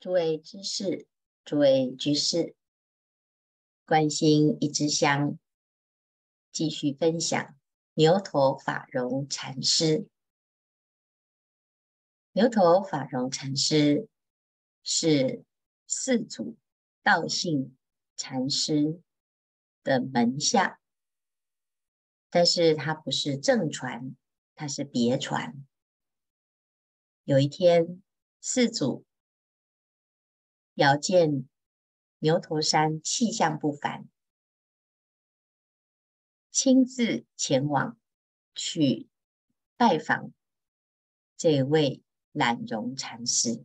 诸位知识，诸位居士，关心一支香，继续分享牛头法融禅师。牛头法融禅师是四祖道信禅师的门下，但是他不是正传，他是别传。有一天，四祖。遥见牛头山气象不凡，亲自前往去拜访这位懒融禅师。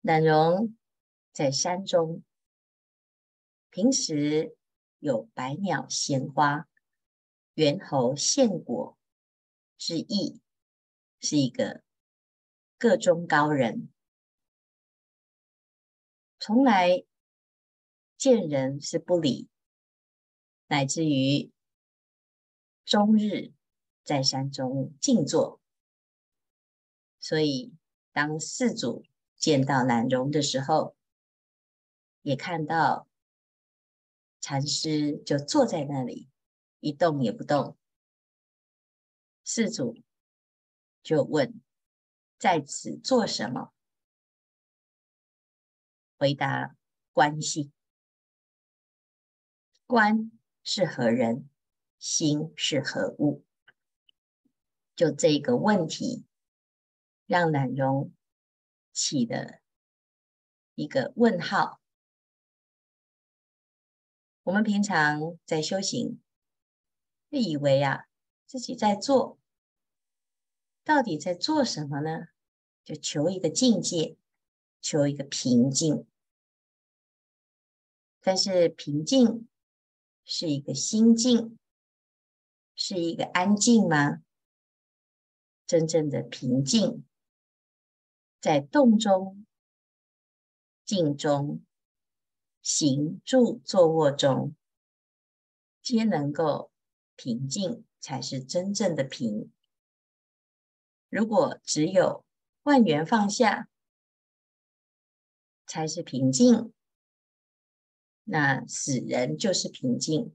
懒融在山中，平时有百鸟鲜花、猿猴献果之意，是一个个中高人。从来见人是不理，乃至于终日在山中静坐。所以，当四祖见到懒融的时候，也看到禅师就坐在那里一动也不动。四祖就问：“在此做什么？”回答：关系，观是何人？心是何物？就这个问题，让懒融起了一个问号。我们平常在修行，会以为啊，自己在做，到底在做什么呢？就求一个境界，求一个平静。但是平静是一个心境，是一个安静吗？真正的平静，在动中、静中、行住坐卧中，皆能够平静，才是真正的平。如果只有万缘放下，才是平静。那死人就是平静，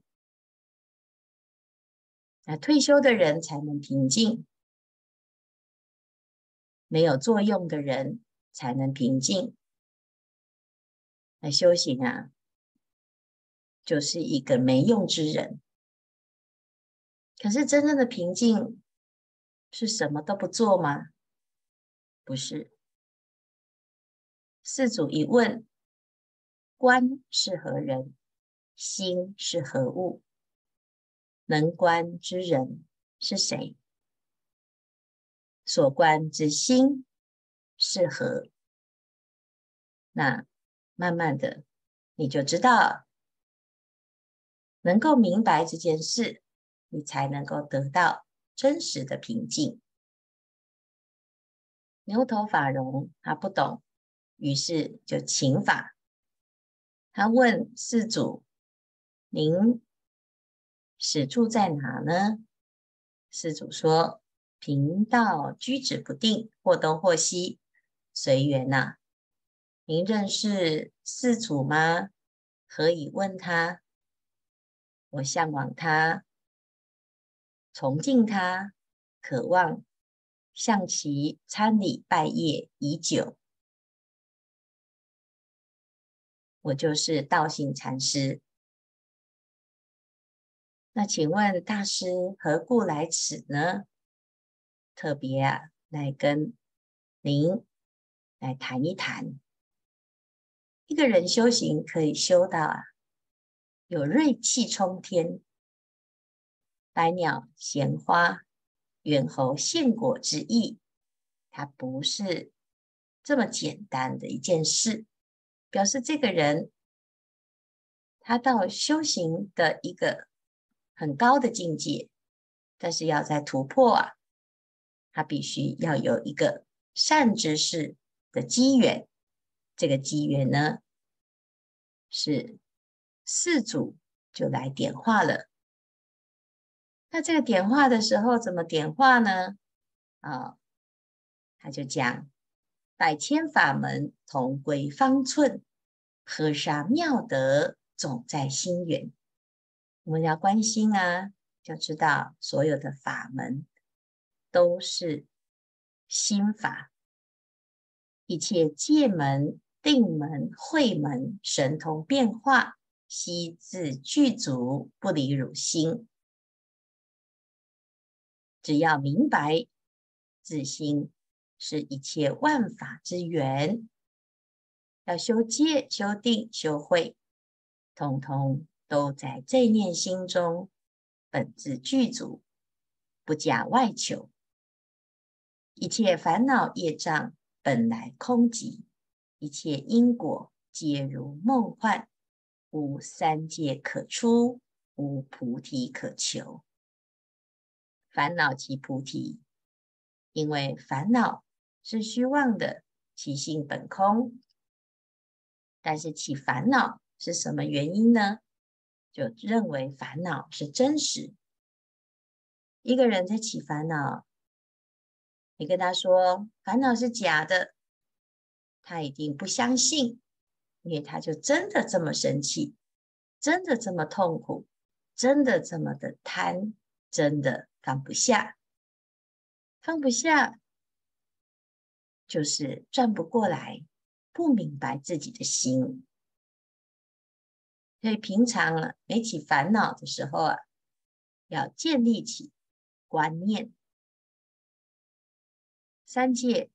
那退休的人才能平静，没有作用的人才能平静。那修行啊，就是一个没用之人。可是真正的平静是什么都不做吗？不是。四祖一问。观是何人？心是何物？能观之人是谁？所观之心是何？那慢慢的，你就知道，能够明白这件事，你才能够得到真实的平静。牛头法融他不懂，于是就请法。他问世祖：“您始住在哪呢？”世祖说：“贫道居止不定，或东或西，随缘呐。您认识世祖吗？何以问他？我向往他，崇敬他，渴望向其参礼拜谒已久。”我就是道信禅师。那请问大师何故来此呢？特别啊，来跟您来谈一谈。一个人修行可以修到啊，有锐气冲天，百鸟鲜花、猿猴献果之意，它不是这么简单的一件事。表示这个人，他到修行的一个很高的境界，但是要再突破啊，他必须要有一个善知识的机缘。这个机缘呢，是四祖就来点化了。那这个点化的时候怎么点化呢？啊、他就讲百千法门同归方寸，河沙妙德总在心源。我们要关心啊，就知道所有的法门都是心法，一切戒门、定门、慧门、神通变化，悉自具足，不离汝心。只要明白自心是一切万法之源，要修戒、修定、修慧，通通都在这念心中，本自具足，不假外求。一切烦恼业障本来空寂，一切因果皆如梦幻。无三界可出，无菩提可求。烦恼即菩提，因为烦恼是虚妄的，其性本空。但是起烦恼是什么原因呢？就认为烦恼是真实。一个人在起烦恼，你跟他说烦恼是假的，他一定不相信。因为他就真的这么生气，真的这么痛苦，真的这么的贪，真的放不下，放不下，就是转不过来，不明白自己的心。所以平常啊，没起烦恼的时候啊，要建立起观念，三界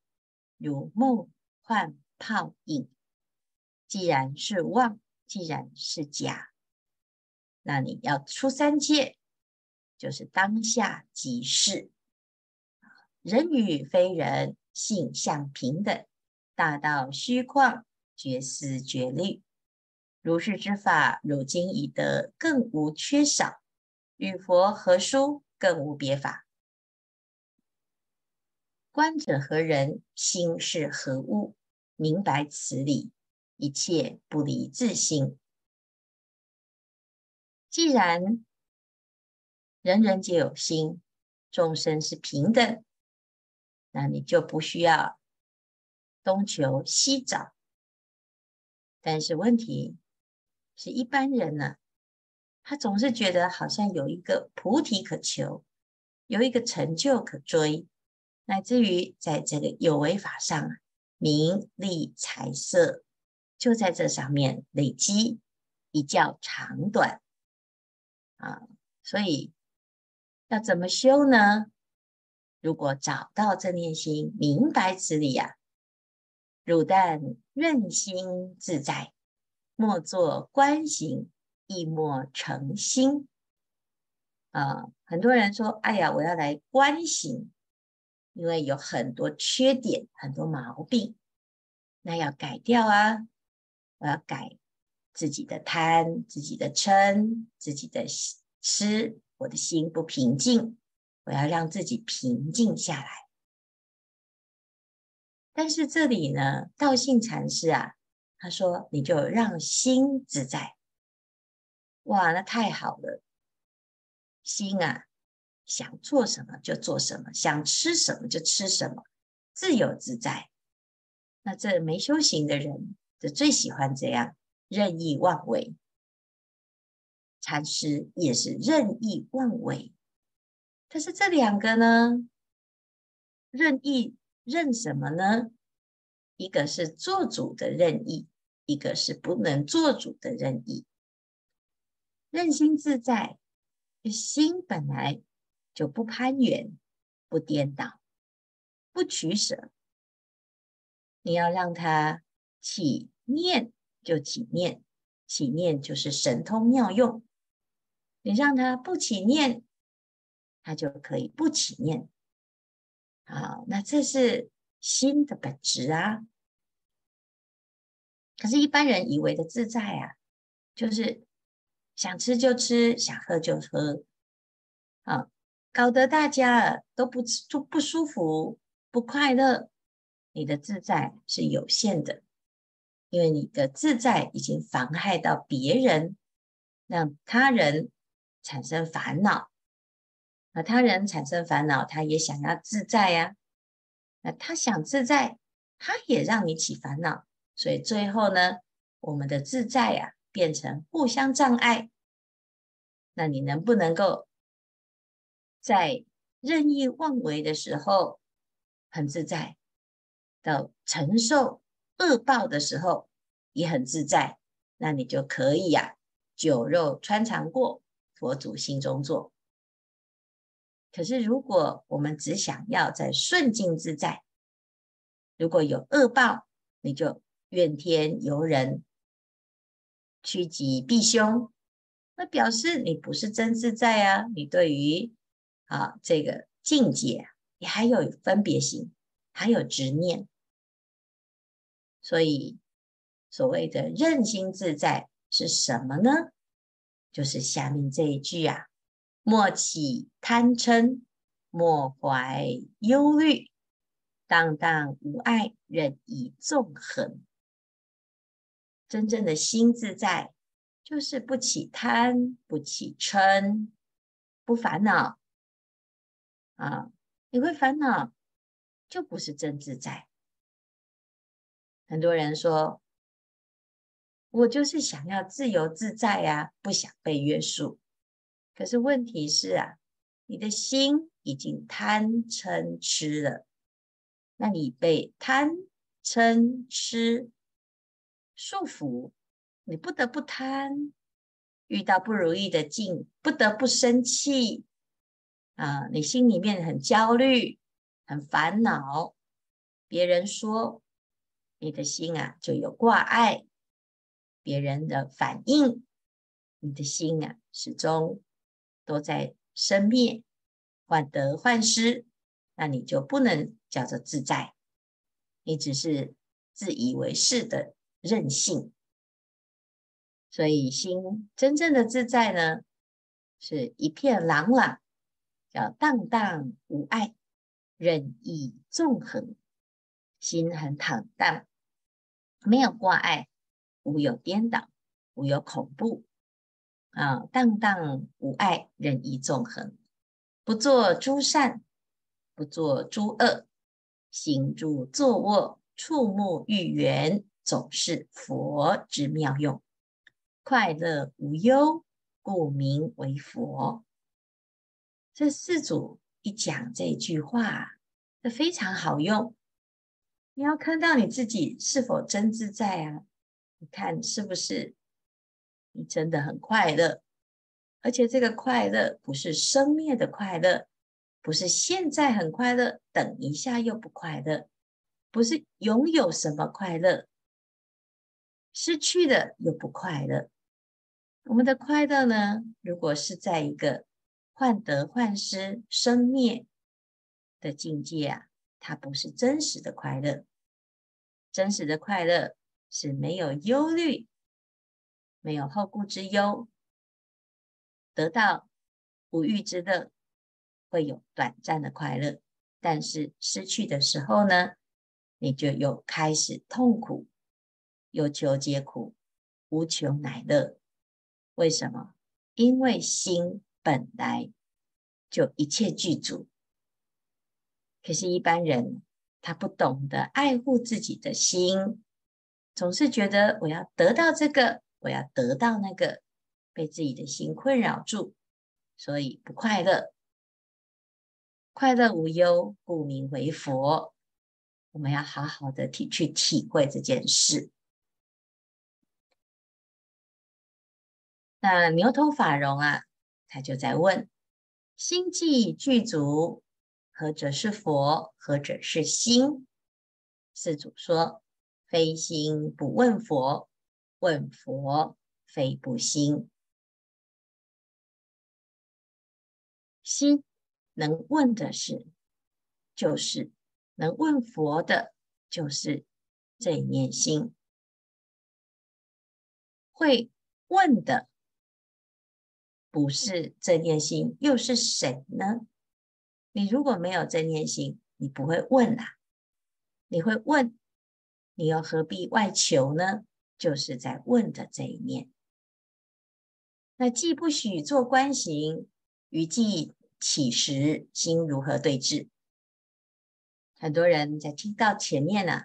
如梦幻泡影。既然是妄，既然是假，那你要出三界，就是当下即是。人与非人，性相平等，大道虚旷，绝思绝虑。如是之法，如今已得，更无缺少。与佛何殊？更无别法。观者何人？心是何物？明白此理。一切不离自心。既然人人皆有心，众生是平等，那你就不需要东求西找。但是问题是一般人呢，他总是觉得好像有一个菩提可求，有一个成就可追，乃至于在这个有为法上，名利财色。就在这上面累积，一较长短啊，所以要怎么修呢？如果找到这念心，明白此理呀，汝但任心自在，莫作观行，亦莫成心啊。很多人说：“哎呀，我要来观行，因为有很多缺点，很多毛病，那要改掉啊。”我要改自己的贪，自己的嗔，自己的痴，我的心不平静，我要让自己平静下来。但是这里呢，道信禅师啊，他说你就让心自在。哇，那太好了，心啊，想做什么就做什么，想吃什么就吃什么，自由自在。那这没修行的人。就最喜欢这样任意妄为，禅师也是任意妄为。但是这两个呢，任意任什么呢？一个是做主的任意，一个是不能做主的任意。任心自在，心本来就不攀缘，不颠倒，不取舍。你要让它。起念就起念，起念就是神通妙用。你让他不起念，他就可以不起念。好，那这是心的本质啊。可是，一般人以为的自在啊，就是想吃就吃，想喝就喝，啊，搞得大家都不不不舒服、不快乐。你的自在是有限的。因为你的自在已经妨害到别人，让他人产生烦恼，那他人产生烦恼，他也想要自在呀。那他想自在，他也让你起烦恼，所以最后呢，我们的自在呀、啊，变成互相障碍。那你能不能够在任意妄为的时候很自在，到承受恶报的时候也很自在？那你就可以呀、啊，酒肉穿肠过，佛祖心中坐。可是如果我们只想要在顺境自在，如果有恶报，你就怨天尤人，趋吉避凶，那表示你不是真自在啊！你对于啊这个境界，你还有分别心，还有执念。所以所谓的任心自在是什么呢？就是下面这一句啊：莫起贪嗔，莫怀忧虑。荡荡无碍，任意纵横。真正的心自在，就是不起贪，不起嗔，不烦恼啊！你会烦恼，就不是真自在。很多人说，我就是想要自由自在呀、啊，不想被约束。可是问题是啊，你的心已经贪嗔痴了。那你被贪嗔痴束缚，你不得不贪；遇到不如意的境，不得不生气啊！你心里面很焦虑、很烦恼，别人说你的心啊就有挂碍，别人的反应，你的心啊始终都在生灭、患得患失，那你就不能。叫做自在，你只是自以为是的任性，所以心真正的自在呢，是一片朗朗，叫荡荡无碍，任意纵横，心很坦荡，没有挂碍，无有颠倒，无有恐怖啊，荡荡无碍，任意纵横，不做诸善，不做诸恶。行住坐卧，触目遇缘，总是佛之妙用。快乐无忧，故名为佛。这四祖一讲这句话，这非常好用。你要看到你自己是否真自在啊？你看是不是？你真的很快乐，而且这个快乐不是生灭的快乐。不是现在很快乐，等一下又不快乐；不是拥有什么快乐，失去的又不快乐。我们的快乐呢？如果是在一个患得患失、生灭的境界啊，它不是真实的快乐。真实的快乐是没有忧虑，没有后顾之忧，得到无欲之乐。会有短暂的快乐，但是失去的时候呢，你就又开始痛苦，有求皆苦，无求乃乐。为什么？因为心本来就一切具足。可是，一般人他不懂得爱护自己的心，总是觉得我要得到这个，我要得到那个，被自己的心困扰住，所以不快乐。快乐无忧，故名为佛。我们要好好的体去体会这件事。那牛头法融啊，他就在问：心既具足，何者是佛？何者是心？四祖说：非心不问佛，问佛非不心。心。能问的是，就是能问佛的，就是这一念心。会问的不是这念心，又是谁呢？你如果没有这念心，你不会问啊。你会问，你又何必外求呢？就是在问的这一念。那既不许做观行，于既。起时心如何对治？很多人在听到前面呢、啊，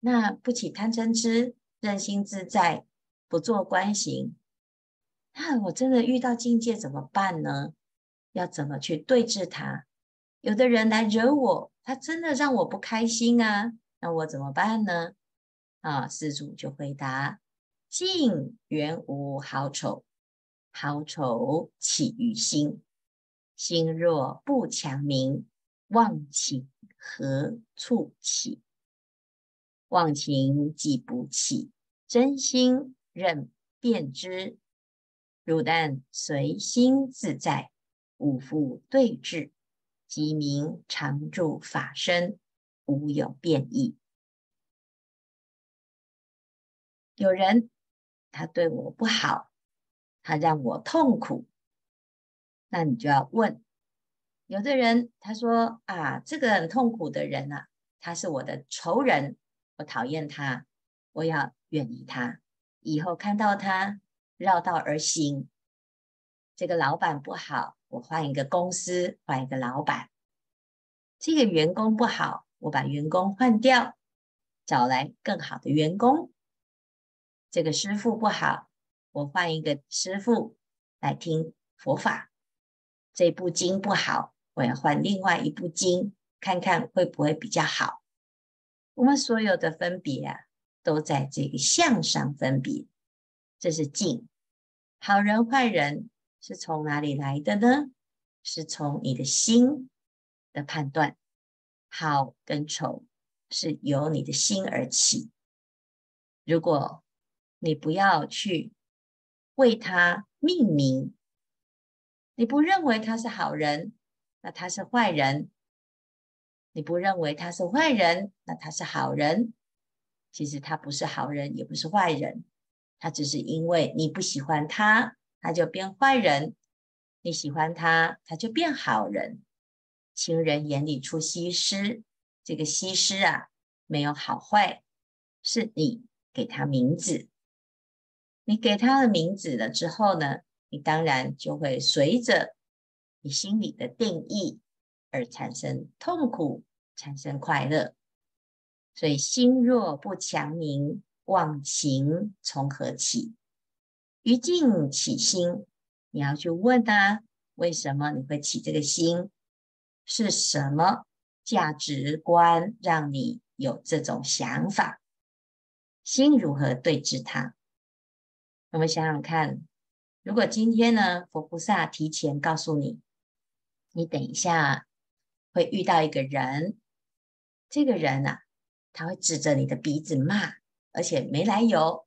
那不起贪嗔痴，任心自在，不做观行。那我真的遇到境界怎么办呢？要怎么去对治他？有的人来惹我，他真的让我不开心啊，那我怎么办呢？啊，施主就回答：境原无好丑，好丑起于心。心若不强明，妄情何处起？妄情既不起，真心任变之。汝但随心自在，无复对治，即名常住法身，无有变异。有人他对我不好，他让我痛苦，那你就要问。有的人他说啊，这个很痛苦的人啊，他是我的仇人，我讨厌他，我要远离他，以后看到他。绕道而行，这个老板不好，我换一个公司，换一个老板。这个员工不好，我把员工换掉，找来更好的员工。这个师父不好，我换一个师父来听佛法。这部经不好，我要换另外一部经，看看会不会比较好。我们所有的分别啊，都在这个相上分别，这是境。好人坏人是从哪里来的呢？是从你的心的判断。好跟丑是由你的心而起。如果你不要去为他命名，你不认为他是好人，那他是坏人；你不认为他是坏人，那他是好人。其实他不是好人，也不是坏人。他只是因为你不喜欢他，他就变坏人；你喜欢他，他就变好人。情人眼里出西施，这个西施啊，没有好坏，是你给他名字。你给他的名字了之后呢，你当然就会随着你心里的定义而产生痛苦，产生快乐。所以心若不强明。妄情从何起？于境起心，你要去问他，为什么你会起这个心？是什么价值观让你有这种想法？心如何对治它？我们想想看，如果今天呢，佛菩萨提前告诉你，你等一下会遇到一个人，这个人啊，他会指着你的鼻子骂。而且没来由，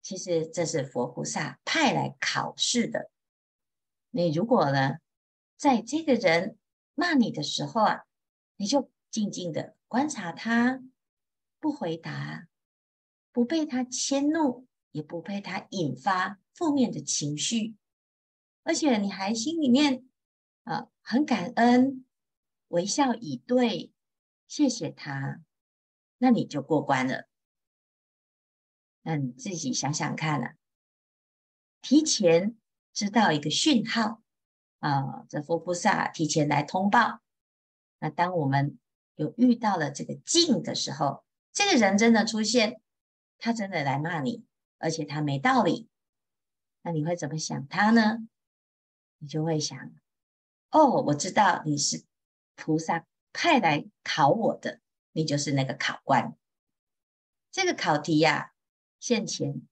其实这是佛菩萨派来考试的。你如果呢，在这个人骂你的时候啊，你就静静的观察他，不回答，不被他迁怒，也不被他引发负面的情绪，而且你还心里面啊很感恩，微笑以对，谢谢他，那你就过关了。那你自己想想看啊，提前知道一个讯号啊，这佛菩萨提前来通报。那当我们有遇到了这个境的时候，这个人真的出现，他真的来骂你，而且他没道理，那你会怎么想他呢？你就会想，哦，我知道你是菩萨派来考我的，你就是那个考官。这个考题呀。现前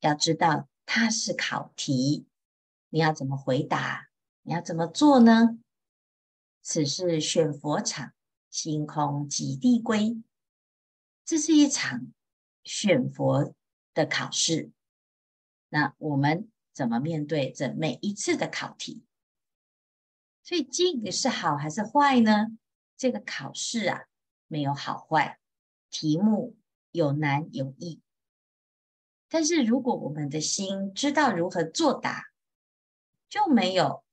要知道它是考题，你要怎么回答？你要怎么做呢？此是选佛场，心空即地归。这是一场选佛的考试。那我们怎么面对这每一次的考题？所以境是好还是坏呢？这个考试啊，没有好坏，题目有难有易。但是如果我们的心知道如何作答，就没有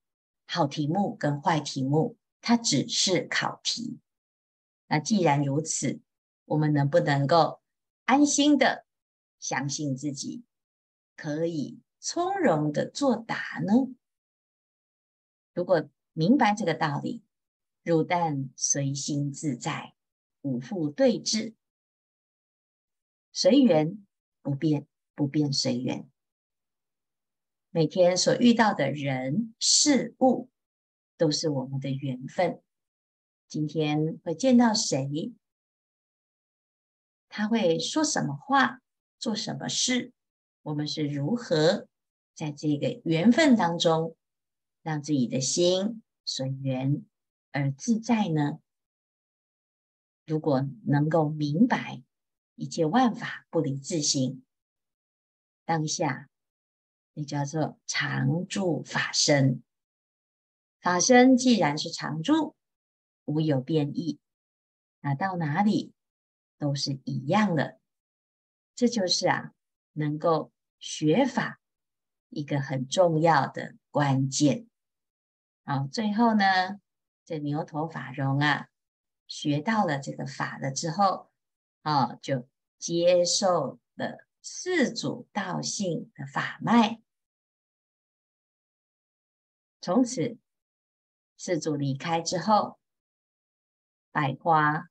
好题目跟坏题目，它只是考题。那既然如此，我们能不能够安心的相信自己，可以从容的作答呢？如果明白这个道理，汝但随心自在，无复对峙。随缘不变，不变随缘。每天所遇到的人事物，都是我们的缘分。今天会见到谁？他会说什么话，做什么事？我们是如何在这个缘分当中，让自己的心随缘而自在呢？如果能够明白一切万法不离自性，当下你叫做常住法身。法身既然是常住，无有变异，那到哪里？都是一样的，这就是啊，能够学法一个很重要的关键。好，最后呢，这牛头法融啊，学到了这个法了之后，啊，就接受了四祖道信的法脉，从此四祖离开之后，百花。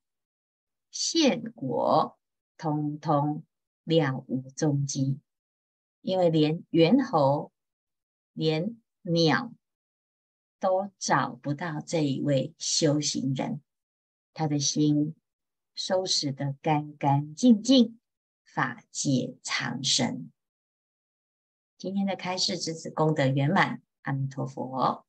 现果通通了无踪迹，因为连猿猴、连鸟都找不到这一位修行人，他的心收拾得干干净净，法界苍生。今天的开示之子功德圆满，阿弥陀佛。